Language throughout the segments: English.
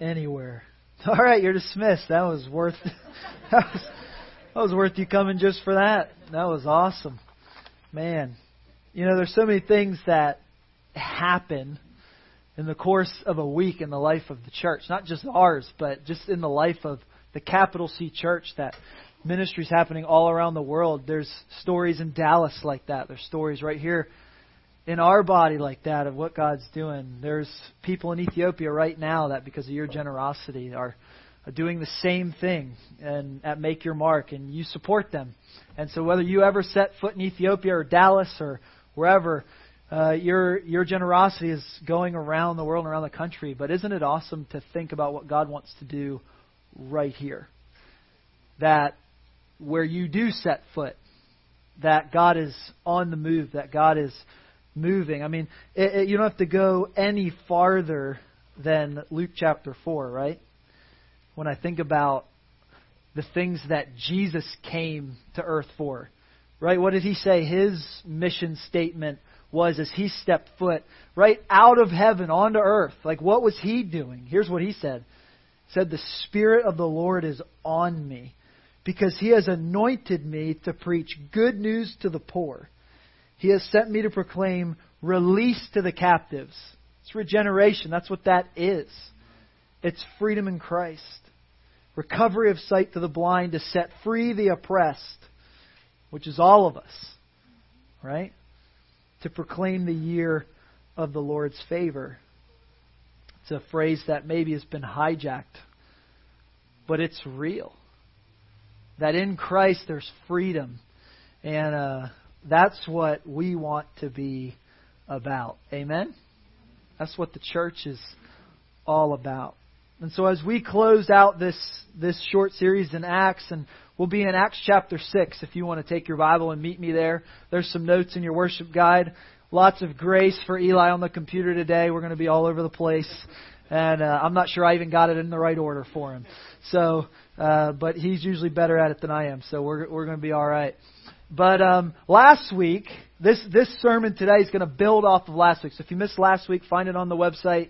anywhere. All right, you're dismissed. That was worth that was, that was worth you coming just for that. That was awesome. Man, you know, there's so many things that happen in the course of a week in the life of the church, not just ours, but just in the life of the capital C church that ministries happening all around the world. There's stories in Dallas like that. There's stories right here in our body like that of what God's doing. There's people in Ethiopia right now that because of your generosity are doing the same thing and at Make Your Mark and you support them. And so whether you ever set foot in Ethiopia or Dallas or wherever, uh, your your generosity is going around the world and around the country. But isn't it awesome to think about what God wants to do right here? That where you do set foot, that God is on the move, that God is moving. I mean, it, it, you don't have to go any farther than Luke chapter 4, right? When I think about the things that Jesus came to earth for, right? What did he say? His mission statement was as he stepped foot right out of heaven onto earth. Like, what was he doing? Here's what he said. He said, The Spirit of the Lord is on me because he has anointed me to preach good news to the poor. He has sent me to proclaim release to the captives. It's regeneration. That's what that is. It's freedom in Christ. Recovery of sight to the blind, to set free the oppressed, which is all of us, right? To proclaim the year of the Lord's favor. It's a phrase that maybe has been hijacked, but it's real that in Christ there's freedom. And uh, that's what we want to be about. Amen? That's what the church is all about. And so as we close out this this short series in Acts and we'll be in Acts chapter 6 if you want to take your Bible and meet me there. There's some notes in your worship guide. Lots of grace for Eli on the computer today. We're going to be all over the place. And uh, I'm not sure I even got it in the right order for him. So uh, but he's usually better at it than I am, so we're we're going to be all right. But um, last week, this this sermon today is going to build off of last week. So if you missed last week, find it on the website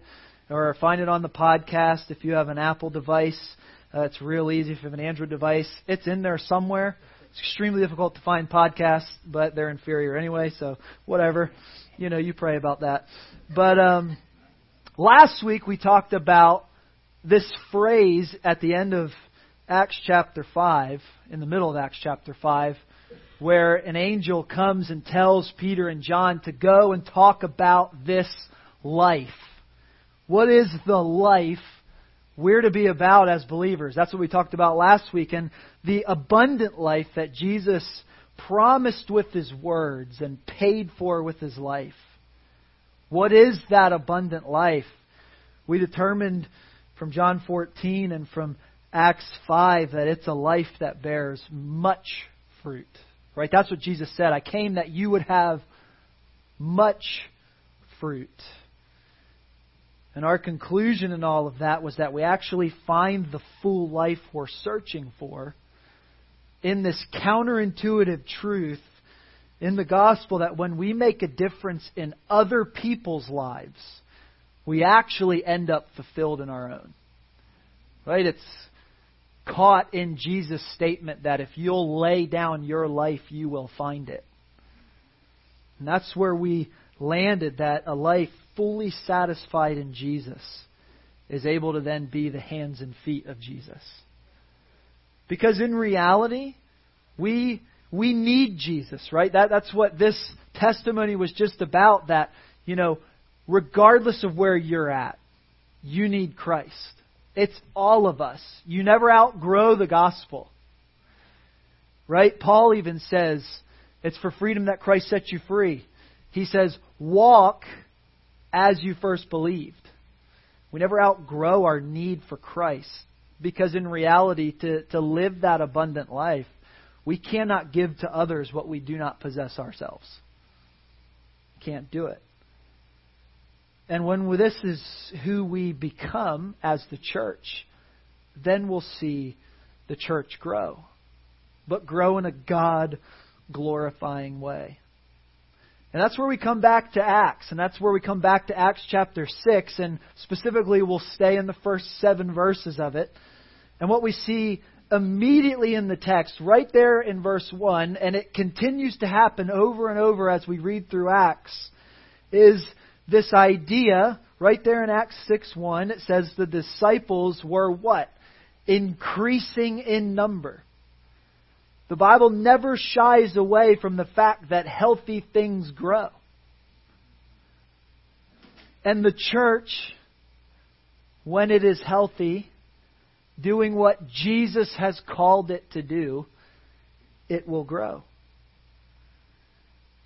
or find it on the podcast. If you have an Apple device, uh, it's real easy. If you have an Android device, it's in there somewhere. It's extremely difficult to find podcasts, but they're inferior anyway, so whatever. You know, you pray about that. But um, last week we talked about this phrase at the end of Acts chapter 5, in the middle of Acts chapter 5, where an angel comes and tells Peter and John to go and talk about this life. What is the life we're to be about as believers? That's what we talked about last week. And the abundant life that Jesus promised with his words and paid for with his life. What is that abundant life? We determined from John 14 and from Acts 5 that it's a life that bears much fruit. Right? That's what Jesus said. I came that you would have much fruit. And our conclusion in all of that was that we actually find the full life we're searching for in this counterintuitive truth in the gospel that when we make a difference in other people's lives, we actually end up fulfilled in our own. Right? It's caught in Jesus' statement that if you'll lay down your life, you will find it. And that's where we landed that a life fully satisfied in Jesus is able to then be the hands and feet of Jesus. Because in reality, we we need Jesus, right? That that's what this testimony was just about that, you know, regardless of where you're at, you need Christ. It's all of us. You never outgrow the gospel. Right? Paul even says, it's for freedom that Christ set you free. He says, walk as you first believed. We never outgrow our need for Christ because in reality, to, to live that abundant life, we cannot give to others what we do not possess ourselves. Can't do it. And when this is who we become as the church, then we'll see the church grow. But grow in a God glorifying way. And that's where we come back to Acts, and that's where we come back to Acts chapter 6, and specifically we'll stay in the first seven verses of it. And what we see immediately in the text, right there in verse 1, and it continues to happen over and over as we read through Acts, is this idea, right there in Acts 6 1, it says the disciples were what? Increasing in number. The Bible never shies away from the fact that healthy things grow. And the church, when it is healthy, doing what Jesus has called it to do, it will grow.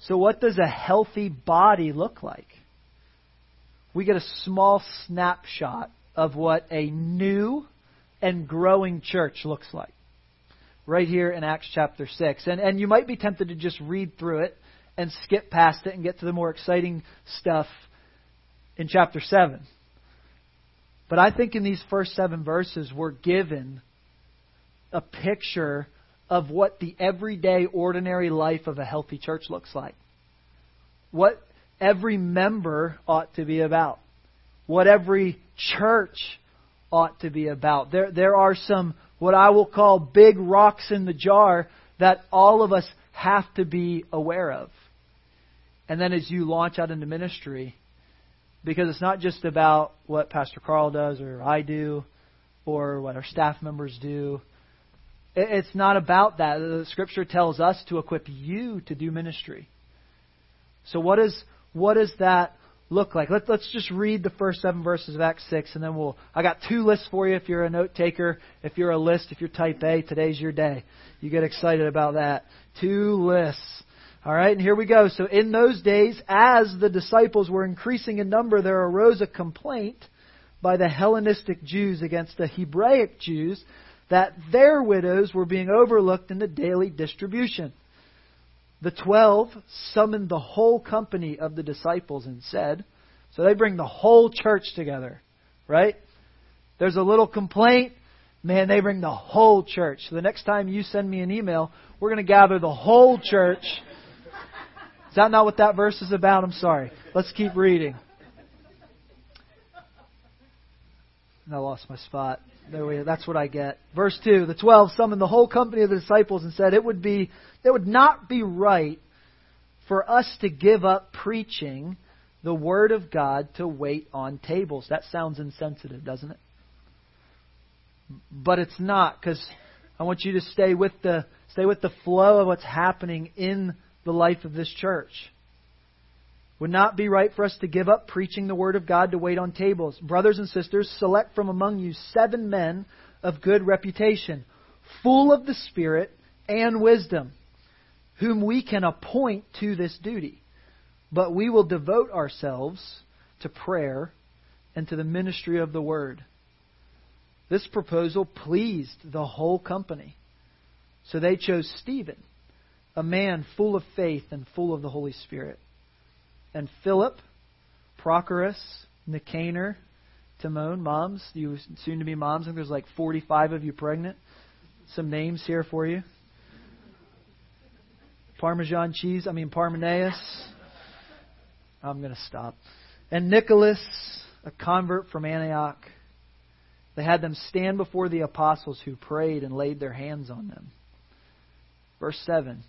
So, what does a healthy body look like? We get a small snapshot of what a new and growing church looks like right here in Acts chapter 6. And, and you might be tempted to just read through it and skip past it and get to the more exciting stuff in chapter 7. But I think in these first seven verses, we're given a picture of what the everyday, ordinary life of a healthy church looks like. What every member ought to be about. What every church ought to be about. There, there are some what I will call big rocks in the jar that all of us have to be aware of. And then as you launch out into ministry, because it's not just about what Pastor Carl does or I do or what our staff members do. It's not about that. The scripture tells us to equip you to do ministry. So what is what does that look like? Let, us just read the first seven verses of Acts 6, and then we'll. I got two lists for you if you're a note taker. If you're a list, if you're type A, today's your day. You get excited about that. Two lists. All right, and here we go. So in those days, as the disciples were increasing in number, there arose a complaint by the Hellenistic Jews against the Hebraic Jews that their widows were being overlooked in the daily distribution. The twelve summoned the whole company of the disciples and said, so they bring the whole church together, right? There's a little complaint. Man, they bring the whole church. So the next time you send me an email, we're going to gather the whole church. Is that not what that verse is about? I'm sorry. Let's keep reading. And I lost my spot. There we That's what I get. Verse 2 The twelve summoned the whole company of the disciples and said, It would, be, it would not be right for us to give up preaching the Word of God to wait on tables. That sounds insensitive, doesn't it? But it's not, because I want you to stay with the stay with the flow of what's happening in the life of this church would not be right for us to give up preaching the word of God to wait on tables. Brothers and sisters, select from among you seven men of good reputation, full of the Spirit and wisdom, whom we can appoint to this duty. But we will devote ourselves to prayer and to the ministry of the word. This proposal pleased the whole company. So they chose Stephen, a man full of faith and full of the Holy Spirit and Philip, Prochorus, Nicanor, Timon, moms, you soon to be moms. I there's like 45 of you pregnant. Some names here for you. Parmesan cheese, I mean Parmenaeus. I'm going to stop. And Nicholas, a convert from Antioch. They had them stand before the apostles who prayed and laid their hands on them. Verse 7.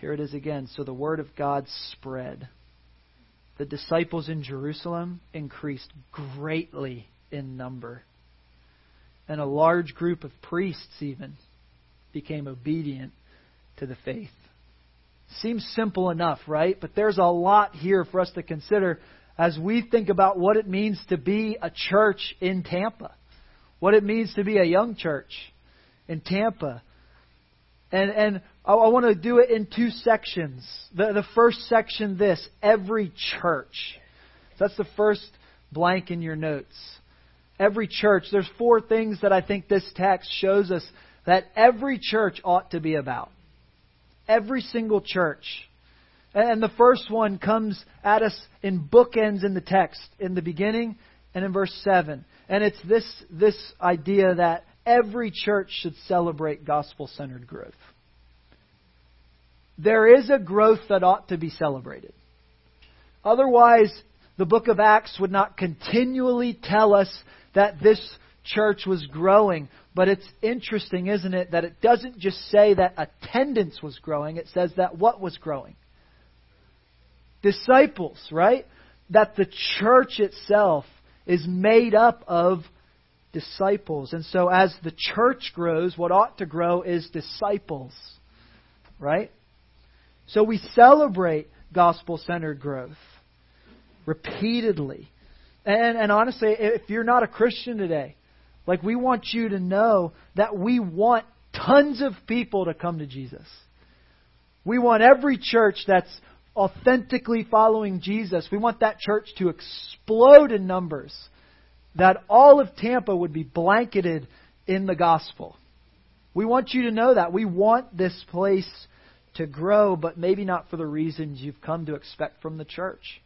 Here it is again. So the word of God spread the disciples in Jerusalem increased greatly in number. And a large group of priests, even, became obedient to the faith. Seems simple enough, right? But there's a lot here for us to consider as we think about what it means to be a church in Tampa, what it means to be a young church in Tampa. And, and I, I want to do it in two sections. The, the first section, this every church. That's the first blank in your notes. Every church. There's four things that I think this text shows us that every church ought to be about. Every single church. And the first one comes at us in bookends in the text, in the beginning and in verse 7. And it's this, this idea that every church should celebrate gospel centered growth. there is a growth that ought to be celebrated. Otherwise, the book of Acts would not continually tell us that this church was growing. But it's interesting, isn't it, that it doesn't just say that attendance was growing, it says that what was growing? Disciples, right? That the church itself is made up of disciples. And so as the church grows, what ought to grow is disciples, right? So we celebrate gospel centered growth repeatedly. And, and honestly, if you're not a Christian today, like we want you to know that we want tons of people to come to Jesus. We want every church that's authentically following Jesus. We want that church to explode in numbers. That all of Tampa would be blanketed in the gospel. We want you to know that. We want this place to grow, but maybe not for the reasons you've come to expect from the church.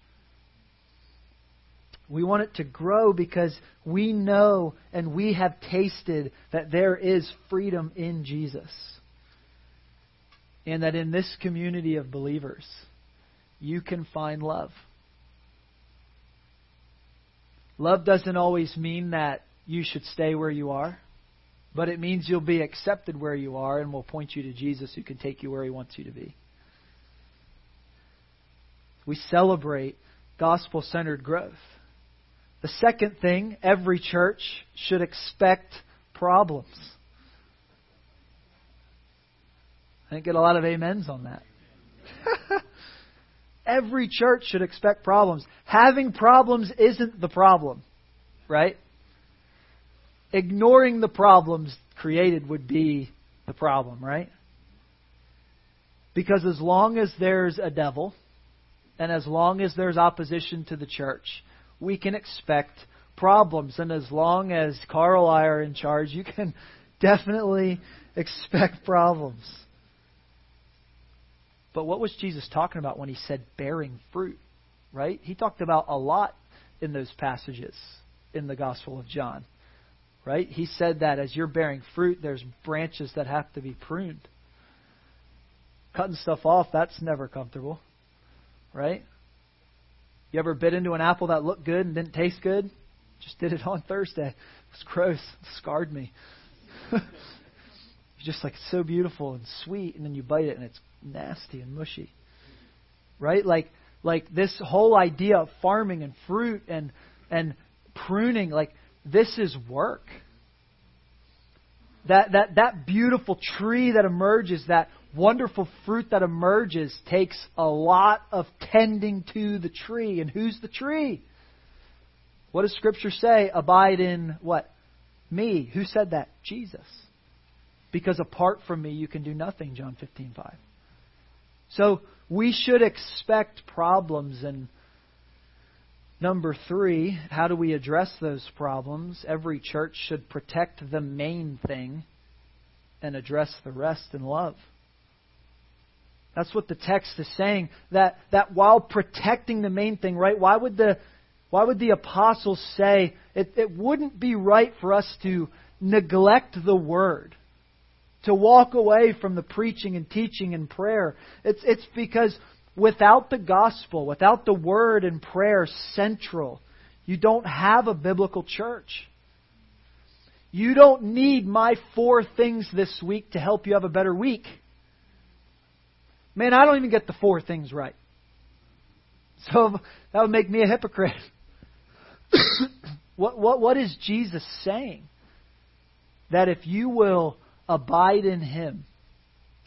We want it to grow because we know and we have tasted that there is freedom in Jesus. And that in this community of believers, you can find love. Love doesn't always mean that you should stay where you are, but it means you'll be accepted where you are and will point you to Jesus who can take you where he wants you to be. We celebrate gospel centered growth. The second thing, every church should expect problems. I didn't get a lot of amens on that. every church should expect problems. Having problems isn't the problem, right? Ignoring the problems created would be the problem, right? Because as long as there's a devil, and as long as there's opposition to the church, we can expect problems. And as long as Carl and I are in charge, you can definitely expect problems. But what was Jesus talking about when he said bearing fruit? Right? He talked about a lot in those passages in the Gospel of John. Right? He said that as you're bearing fruit, there's branches that have to be pruned. Cutting stuff off, that's never comfortable. Right? You ever bit into an apple that looked good and didn't taste good? Just did it on Thursday. It was gross. It scarred me. You're just like so beautiful and sweet, and then you bite it and it's nasty and mushy. Right? Like like this whole idea of farming and fruit and and pruning, like this is work. That that that beautiful tree that emerges, that wonderful fruit that emerges takes a lot of tending to the tree. And who's the tree? What does Scripture say? Abide in what? Me. Who said that? Jesus. Because apart from me, you can do nothing, John 15:5. So we should expect problems. And number three, how do we address those problems? Every church should protect the main thing and address the rest in love. That's what the text is saying. That, that while protecting the main thing, right? Why would the, why would the apostles say it, it wouldn't be right for us to neglect the word? To walk away from the preaching and teaching and prayer. It's, it's because without the gospel, without the word and prayer central, you don't have a biblical church. You don't need my four things this week to help you have a better week. Man, I don't even get the four things right. So that would make me a hypocrite. what, what, what is Jesus saying? That if you will abide in Him,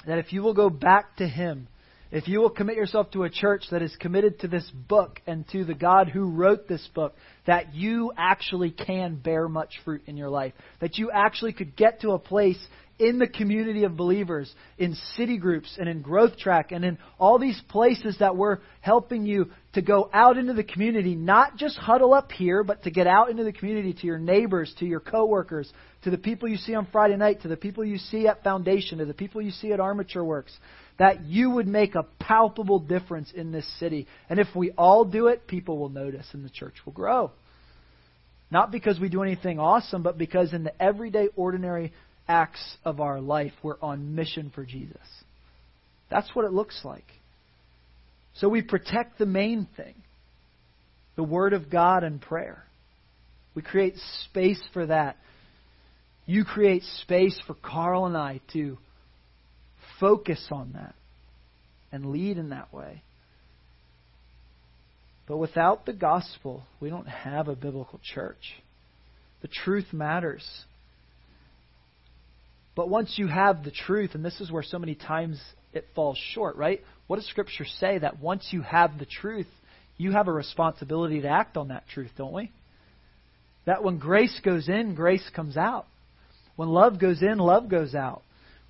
that if you will go back to Him, if you will commit yourself to a church that is committed to this book and to the God who wrote this book, that you actually can bear much fruit in your life. That you actually could get to a place in the community of believers, in city groups and in growth track and in all these places that we're helping you to go out into the community, not just huddle up here, but to get out into the community to your neighbors, to your coworkers, to the people you see on Friday night, to the people you see at Foundation, to the people you see at Armature Works, that you would make a palpable difference in this city. And if we all do it, people will notice and the church will grow. Not because we do anything awesome, but because in the everyday, ordinary acts of our life, we're on mission for Jesus. That's what it looks like. So we protect the main thing the Word of God and prayer. We create space for that. You create space for Carl and I to focus on that and lead in that way. But without the gospel, we don't have a biblical church. The truth matters. But once you have the truth, and this is where so many times it falls short, right? What does Scripture say? That once you have the truth, you have a responsibility to act on that truth, don't we? That when grace goes in, grace comes out. When love goes in, love goes out.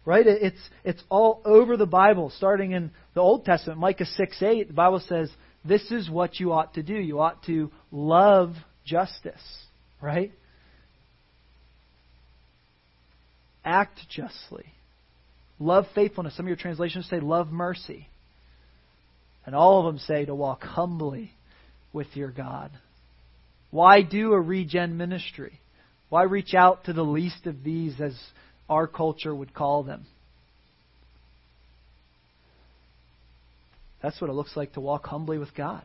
Right? It's, it's all over the Bible, starting in the Old Testament. Micah 6 8, the Bible says, This is what you ought to do. You ought to love justice. Right? Act justly. Love faithfulness. Some of your translations say love mercy. And all of them say to walk humbly with your God. Why do a regen ministry? Why reach out to the least of these, as our culture would call them? That's what it looks like to walk humbly with God.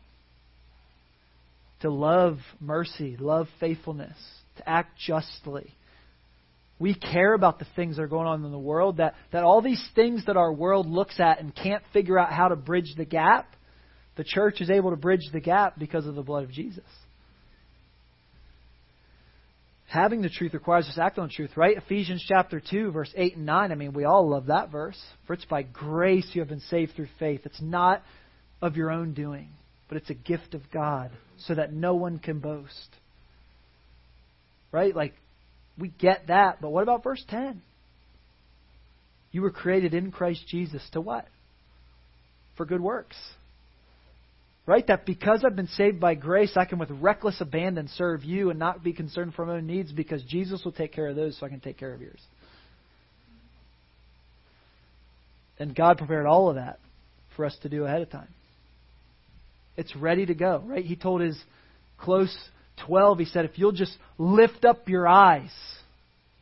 To love mercy, love faithfulness, to act justly. We care about the things that are going on in the world, that, that all these things that our world looks at and can't figure out how to bridge the gap, the church is able to bridge the gap because of the blood of Jesus. Having the truth requires us to act on truth, right? Ephesians chapter 2, verse 8 and 9. I mean, we all love that verse. For it's by grace you have been saved through faith. It's not of your own doing, but it's a gift of God so that no one can boast. Right? Like, we get that, but what about verse 10? You were created in Christ Jesus to what? For good works. Right? That because I've been saved by grace, I can with reckless abandon serve you and not be concerned for my own needs because Jesus will take care of those so I can take care of yours. And God prepared all of that for us to do ahead of time. It's ready to go, right? He told his close 12, he said, if you'll just lift up your eyes,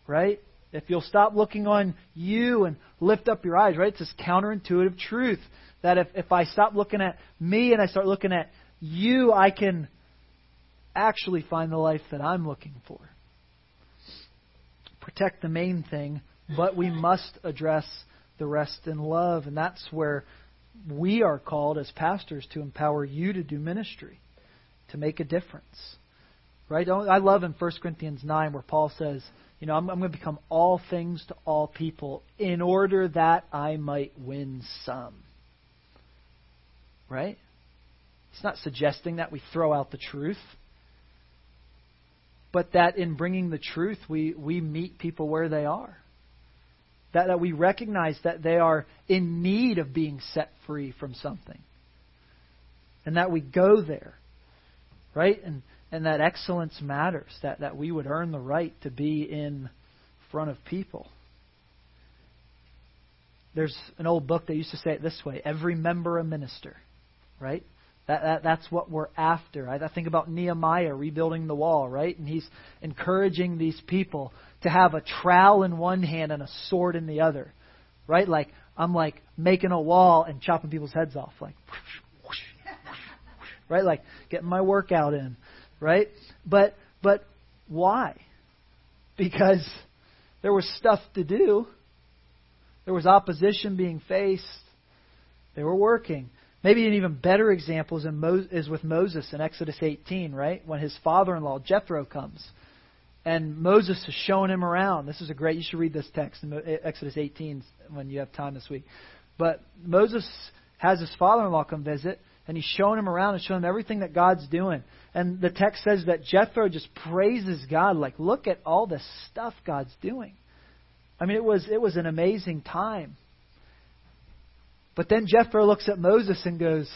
right? If you'll stop looking on you and lift up your eyes, right? It's this counterintuitive truth that if, if I stop looking at me and I start looking at you, I can actually find the life that I'm looking for. Protect the main thing, but we must address the rest in love. And that's where we are called as pastors to empower you to do ministry, to make a difference. Right? I love in 1 Corinthians 9 where Paul says, you know, I'm, I'm going to become all things to all people in order that I might win some. Right? He's not suggesting that we throw out the truth, but that in bringing the truth, we, we meet people where they are. That, that we recognize that they are in need of being set free from something. And that we go there. Right? And and that excellence matters, that, that we would earn the right to be in front of people. There's an old book that used to say it this way every member a minister, right? That, that, that's what we're after. I, I think about Nehemiah rebuilding the wall, right? And he's encouraging these people to have a trowel in one hand and a sword in the other, right? Like, I'm like making a wall and chopping people's heads off, like, right? Like, getting my workout in right? But but why? Because there was stuff to do. There was opposition being faced. They were working. Maybe an even better example is, Mo- is with Moses in Exodus 18, right? When his father-in-law Jethro comes, and Moses is showing him around. This is a great. You should read this text in eh, Exodus 18 when you have time this week. But Moses has his father-in-law come visit, and he's showing him around and showing him everything that God's doing. And the text says that Jethro just praises God, like, look at all the stuff God's doing. I mean, it was it was an amazing time. But then Jethro looks at Moses and goes,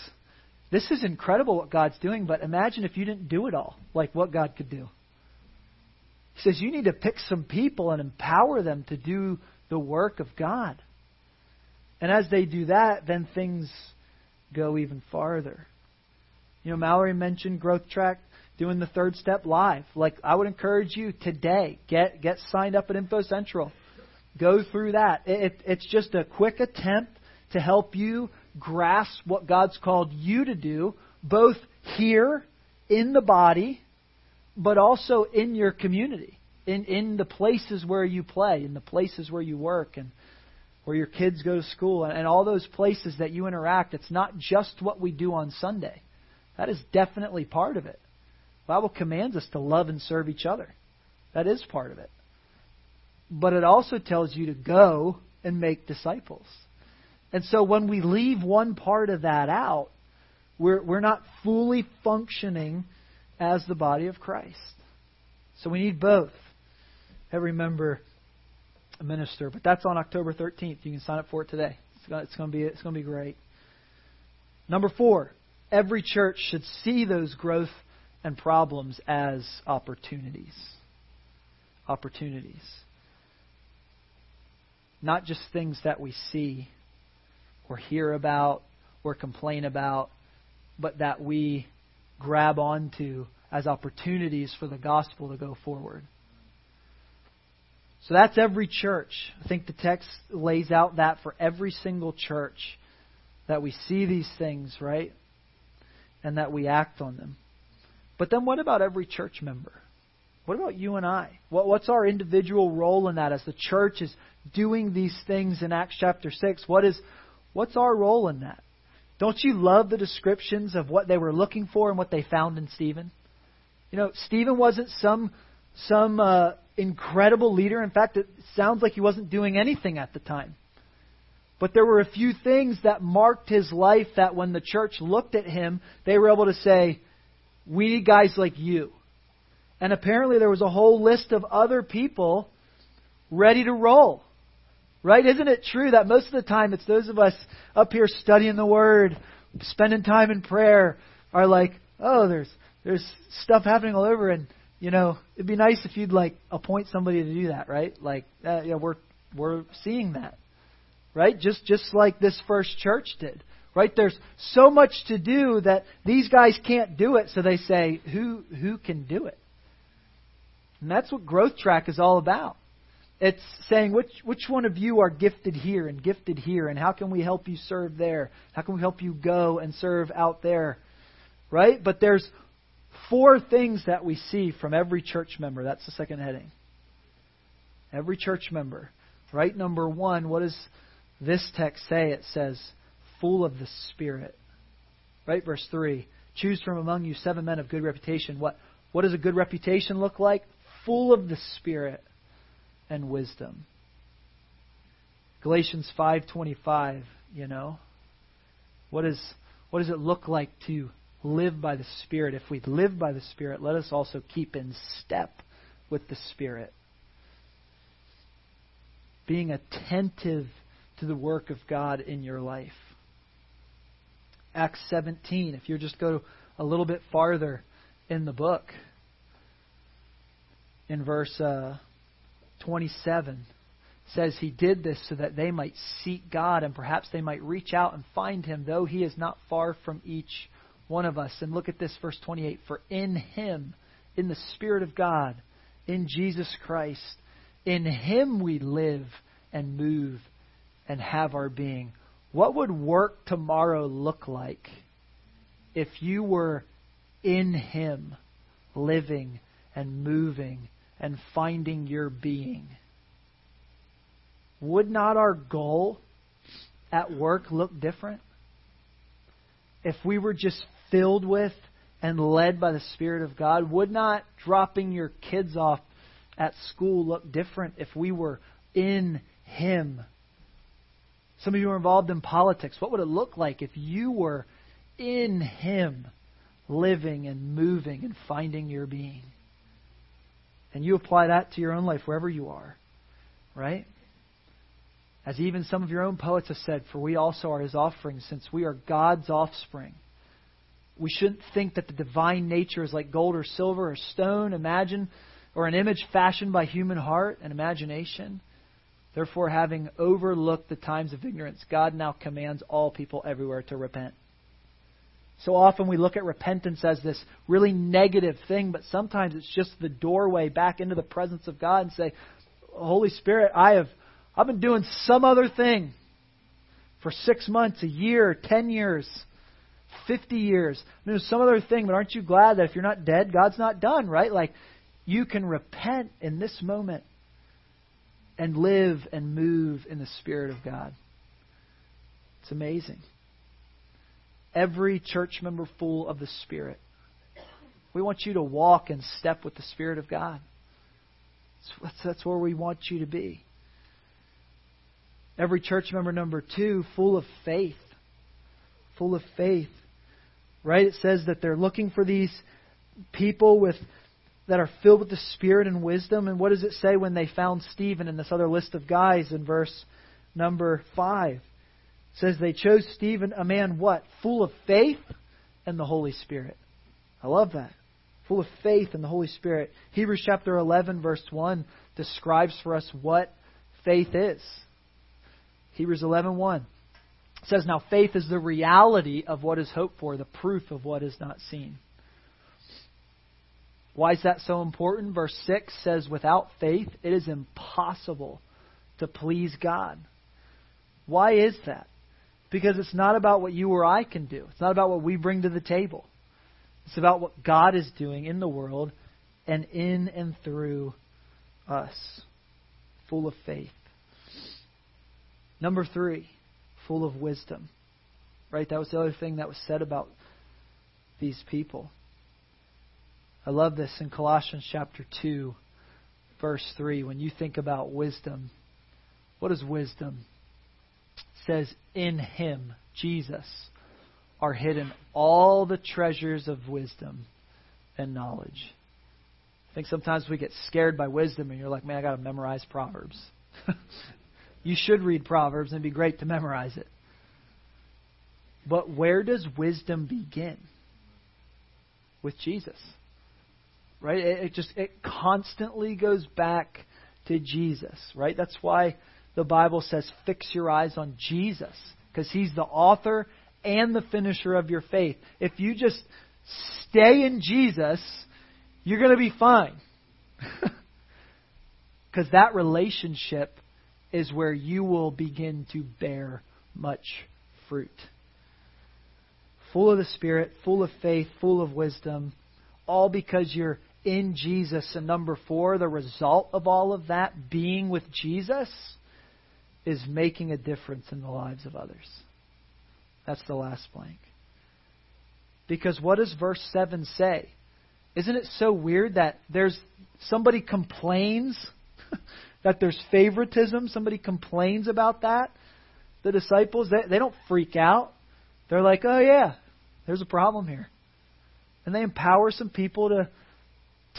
This is incredible what God's doing, but imagine if you didn't do it all, like what God could do. He says, You need to pick some people and empower them to do the work of God. And as they do that, then things go even farther. You know, Mallory mentioned Growth Track doing the third step live. Like I would encourage you today, get get signed up at Info Central. Go through that. It, it, it's just a quick attempt to help you grasp what God's called you to do, both here in the body, but also in your community, in, in the places where you play, in the places where you work, and where your kids go to school, and, and all those places that you interact. It's not just what we do on Sunday. That is definitely part of it. The Bible commands us to love and serve each other. That is part of it. But it also tells you to go and make disciples. And so when we leave one part of that out, we're, we're not fully functioning as the body of Christ. So we need both. Every member a minister. But that's on October 13th. You can sign up for it today. It's going, to be it's going to be great. Number four, every church should see those growth and problems as opportunities. Opportunities. Not just things that we see or hear about or complain about, but that we grab onto as opportunities for the gospel to go forward. So that's every church. I think the text lays out that for every single church that we see these things, right? And that we act on them. But then what about every church member? What about you and I? What, what's our individual role in that as the church is doing these things in Acts chapter 6? What is, what's our role in that? Don't you love the descriptions of what they were looking for and what they found in Stephen? You know, Stephen wasn't some some uh, incredible leader. In fact, it sounds like he wasn't doing anything at the time. But there were a few things that marked his life that when the church looked at him, they were able to say, We need guys like you. And apparently there was a whole list of other people ready to roll. Right? Isn't it true that most of the time it's those of us up here studying the Word, spending time in prayer, are like, oh, there's there's stuff happening all over, and you know, it'd be nice if you'd like appoint somebody to do that, right? Like, uh, yeah, we're we're seeing that, right? Just just like this first church did, right? There's so much to do that these guys can't do it, so they say, who who can do it? And that's what Growth Track is all about. It's saying which which one of you are gifted here and gifted here, and how can we help you serve there? How can we help you go and serve out there? Right? But there's four things that we see from every church member. That's the second heading. Every church member. Right? Number one, what does this text say? It says, full of the Spirit. Right? Verse 3. Choose from among you seven men of good reputation. What, what does a good reputation look like? Full of the Spirit and wisdom. Galatians 5:25, you know. What is what does it look like to live by the Spirit. If we live by the Spirit, let us also keep in step with the Spirit. Being attentive to the work of God in your life. Acts 17, if you just go a little bit farther in the book, in verse uh, 27, says he did this so that they might seek God and perhaps they might reach out and find him, though he is not far from each one of us. And look at this, verse 28 For in Him, in the Spirit of God, in Jesus Christ, in Him we live and move and have our being. What would work tomorrow look like if you were in Him, living and moving and finding your being? Would not our goal at work look different? If we were just filled with and led by the Spirit of God? Would not dropping your kids off at school look different if we were in Him? Some of you are involved in politics. What would it look like if you were in Him, living and moving and finding your being? And you apply that to your own life wherever you are, right? As even some of your own poets have said, for we also are his offspring, since we are God's offspring. We shouldn't think that the divine nature is like gold or silver or stone, imagine, or an image fashioned by human heart and imagination. Therefore, having overlooked the times of ignorance, God now commands all people everywhere to repent. So often we look at repentance as this really negative thing, but sometimes it's just the doorway back into the presence of God and say, Holy Spirit, I have I've been doing some other thing for six months, a year, ten years, fifty years. There's some other thing, but aren't you glad that if you're not dead, God's not done, right? Like you can repent in this moment and live and move in the Spirit of God. It's amazing. Every church member full of the Spirit. We want you to walk and step with the Spirit of God. That's, that's where we want you to be. Every church member, number two, full of faith. Full of faith. Right? It says that they're looking for these people with that are filled with the Spirit and wisdom. And what does it say when they found Stephen in this other list of guys in verse number 5? It says they chose Stephen, a man what? Full of faith and the Holy Spirit. I love that. Full of faith and the Holy Spirit. Hebrews chapter 11, verse 1 describes for us what faith is. Hebrews 11, 1 says, Now faith is the reality of what is hoped for, the proof of what is not seen. Why is that so important? Verse 6 says, Without faith, it is impossible to please God. Why is that? Because it's not about what you or I can do, it's not about what we bring to the table. It's about what God is doing in the world and in and through us, full of faith. Number three, full of wisdom. Right? That was the other thing that was said about these people. I love this in Colossians chapter 2, verse 3. When you think about wisdom, what is wisdom? It says, In Him, Jesus, are hidden all the treasures of wisdom and knowledge. I think sometimes we get scared by wisdom and you're like, man, I got to memorize Proverbs. you should read Proverbs and be great to memorize it. But where does wisdom begin? With Jesus right? It, it just it constantly goes back to Jesus, right? That's why the Bible says fix your eyes on Jesus because he's the author and the finisher of your faith. If you just stay in Jesus, you're going to be fine. Because that relationship is where you will begin to bear much fruit. Full of the Spirit, full of faith, full of wisdom, all because you're in Jesus. And number four, the result of all of that being with Jesus is making a difference in the lives of others. That's the last blank. Because what does verse 7 say? Isn't it so weird that there's somebody complains that there's favoritism? Somebody complains about that? The disciples, they, they don't freak out. They're like, oh, yeah, there's a problem here. And they empower some people to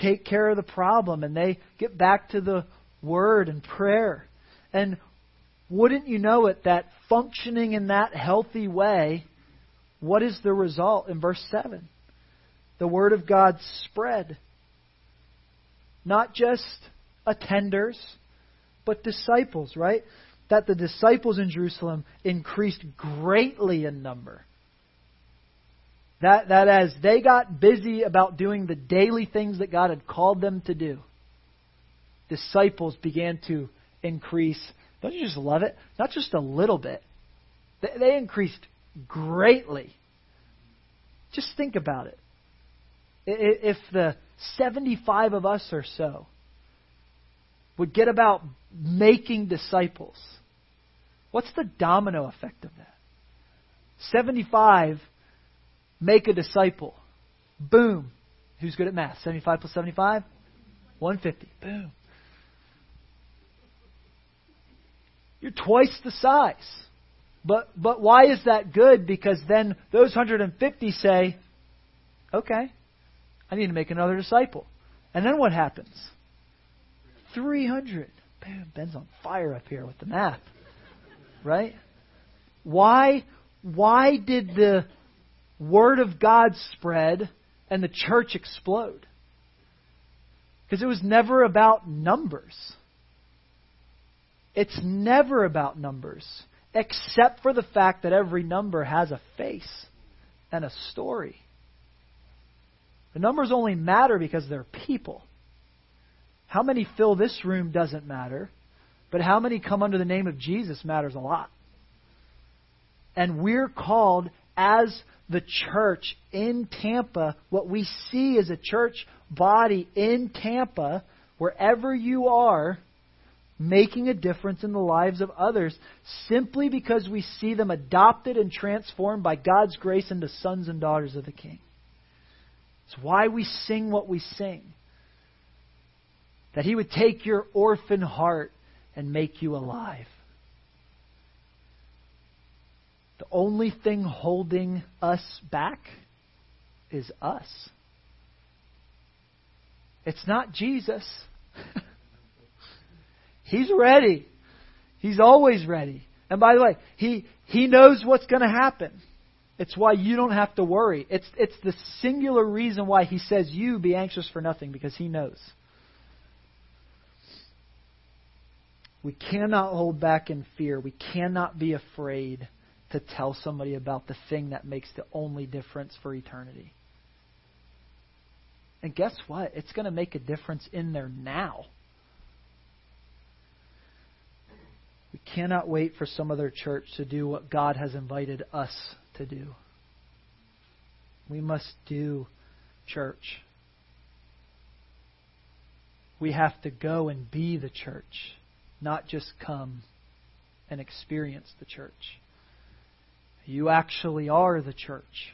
take care of the problem and they get back to the word and prayer. And wouldn't you know it that functioning in that healthy way, what is the result in verse 7? The word of God spread. Not just attenders, but disciples, right? That the disciples in Jerusalem increased greatly in number. That, that as they got busy about doing the daily things that God had called them to do, disciples began to increase. Don't you just love it? Not just a little bit, they, they increased greatly. Just think about it. If the 75 of us or so would get about making disciples, what's the domino effect of that? 75 make a disciple. Boom. Who's good at math? 75 plus 75? 150. Boom. You're twice the size. But but why is that good? Because then those 150 say, "Okay, I need to make another disciple." And then what happens? 300. Boom, Ben's on fire up here with the math. Right? Why why did the word of God spread and the church explode. Because it was never about numbers. It's never about numbers, except for the fact that every number has a face and a story. The numbers only matter because they're people. How many fill this room doesn't matter, but how many come under the name of Jesus matters a lot. And we're called as the church in Tampa, what we see as a church body in Tampa, wherever you are, making a difference in the lives of others simply because we see them adopted and transformed by God's grace into sons and daughters of the King. It's why we sing what we sing. That He would take your orphan heart and make you alive. The only thing holding us back is us. It's not Jesus. He's ready. He's always ready. And by the way, he, he knows what's going to happen. It's why you don't have to worry. It's, it's the singular reason why he says, You be anxious for nothing, because he knows. We cannot hold back in fear. We cannot be afraid to tell somebody about the thing that makes the only difference for eternity. And guess what? It's going to make a difference in there now. We cannot wait for some other church to do what God has invited us to do. We must do church. We have to go and be the church, not just come and experience the church. You actually are the church.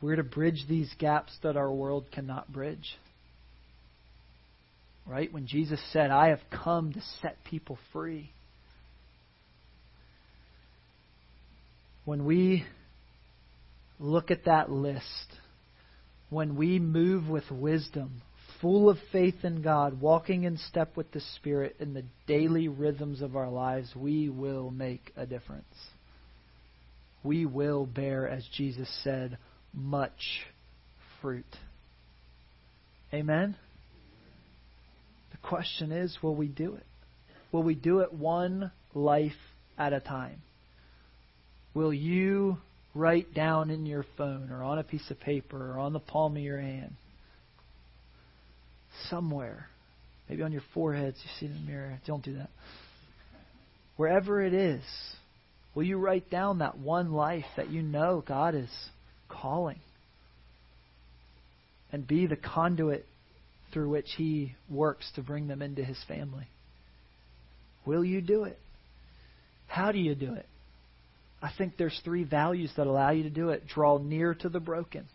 We're to bridge these gaps that our world cannot bridge. Right? When Jesus said, I have come to set people free. When we look at that list, when we move with wisdom, full of faith in God, walking in step with the Spirit in the daily rhythms of our lives, we will make a difference. We will bear, as Jesus said, much fruit. Amen? The question is will we do it? Will we do it one life at a time? Will you write down in your phone or on a piece of paper or on the palm of your hand somewhere, maybe on your foreheads, you see in the mirror. Don't do that. Wherever it is, will you write down that one life that you know God is calling? And be the conduit through which He works to bring them into His family. Will you do it? How do you do it? I think there's three values that allow you to do it. Draw near to the broken.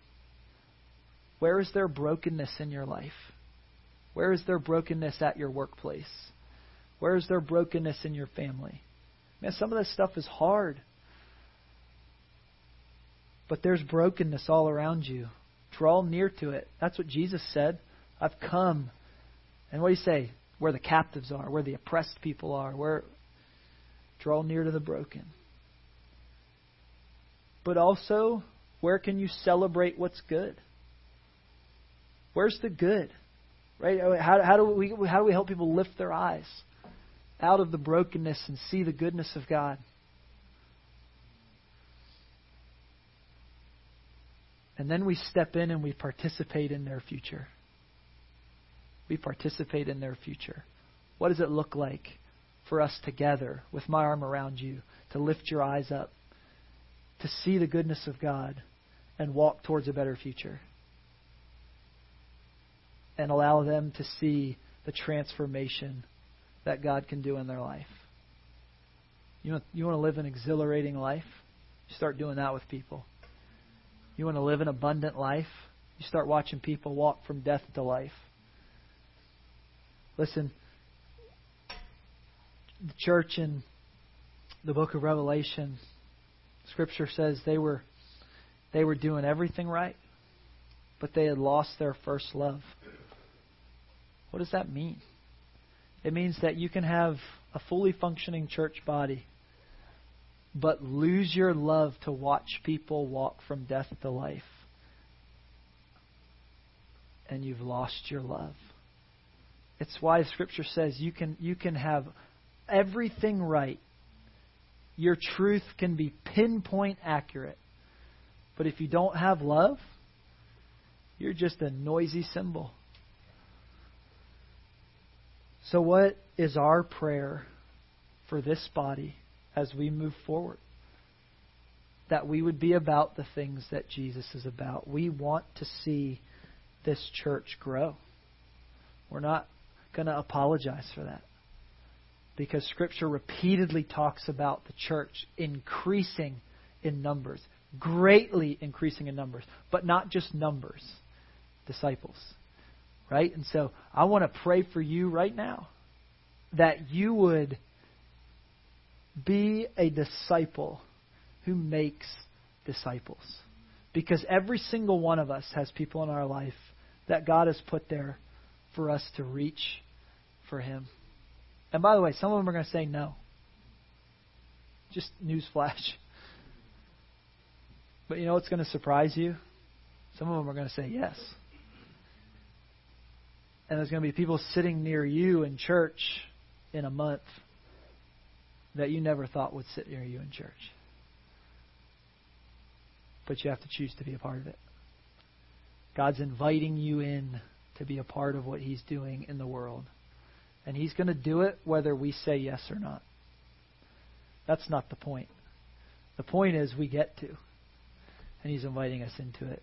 Where is there brokenness in your life? Where is there brokenness at your workplace? Where is there brokenness in your family? Man, some of this stuff is hard. But there's brokenness all around you. Draw near to it. That's what Jesus said. I've come. And what do you say? Where the captives are, where the oppressed people are, where draw near to the broken. But also, where can you celebrate what's good? Where's the good? Right? How, how, do we, how do we help people lift their eyes out of the brokenness and see the goodness of God? And then we step in and we participate in their future we participate in their future. What does it look like for us together, with my arm around you, to lift your eyes up, to see the goodness of God, and walk towards a better future? And allow them to see the transformation that God can do in their life. You, know, you want to live an exhilarating life? You start doing that with people. You want to live an abundant life? You start watching people walk from death to life. Listen, the church in the book of Revelation, Scripture says they were they were doing everything right, but they had lost their first love. What does that mean? It means that you can have a fully functioning church body, but lose your love to watch people walk from death to life. And you've lost your love. It's why Scripture says you can, you can have everything right. Your truth can be pinpoint accurate. But if you don't have love, you're just a noisy cymbal. So, what is our prayer for this body as we move forward? that we would be about the things that Jesus is about. We want to see this church grow. We're not going to apologize for that. Because Scripture repeatedly talks about the church increasing in numbers, greatly increasing in numbers, but not just numbers, disciples. Right? And so I want to pray for you right now that you would be a disciple who makes disciples. Because every single one of us has people in our life that God has put there for us to reach for Him. And by the way, some of them are going to say no. Just newsflash. But you know what's going to surprise you? Some of them are going to say yes. And there's going to be people sitting near you in church in a month that you never thought would sit near you in church. But you have to choose to be a part of it. God's inviting you in to be a part of what He's doing in the world. And He's going to do it whether we say yes or not. That's not the point. The point is we get to. And He's inviting us into it.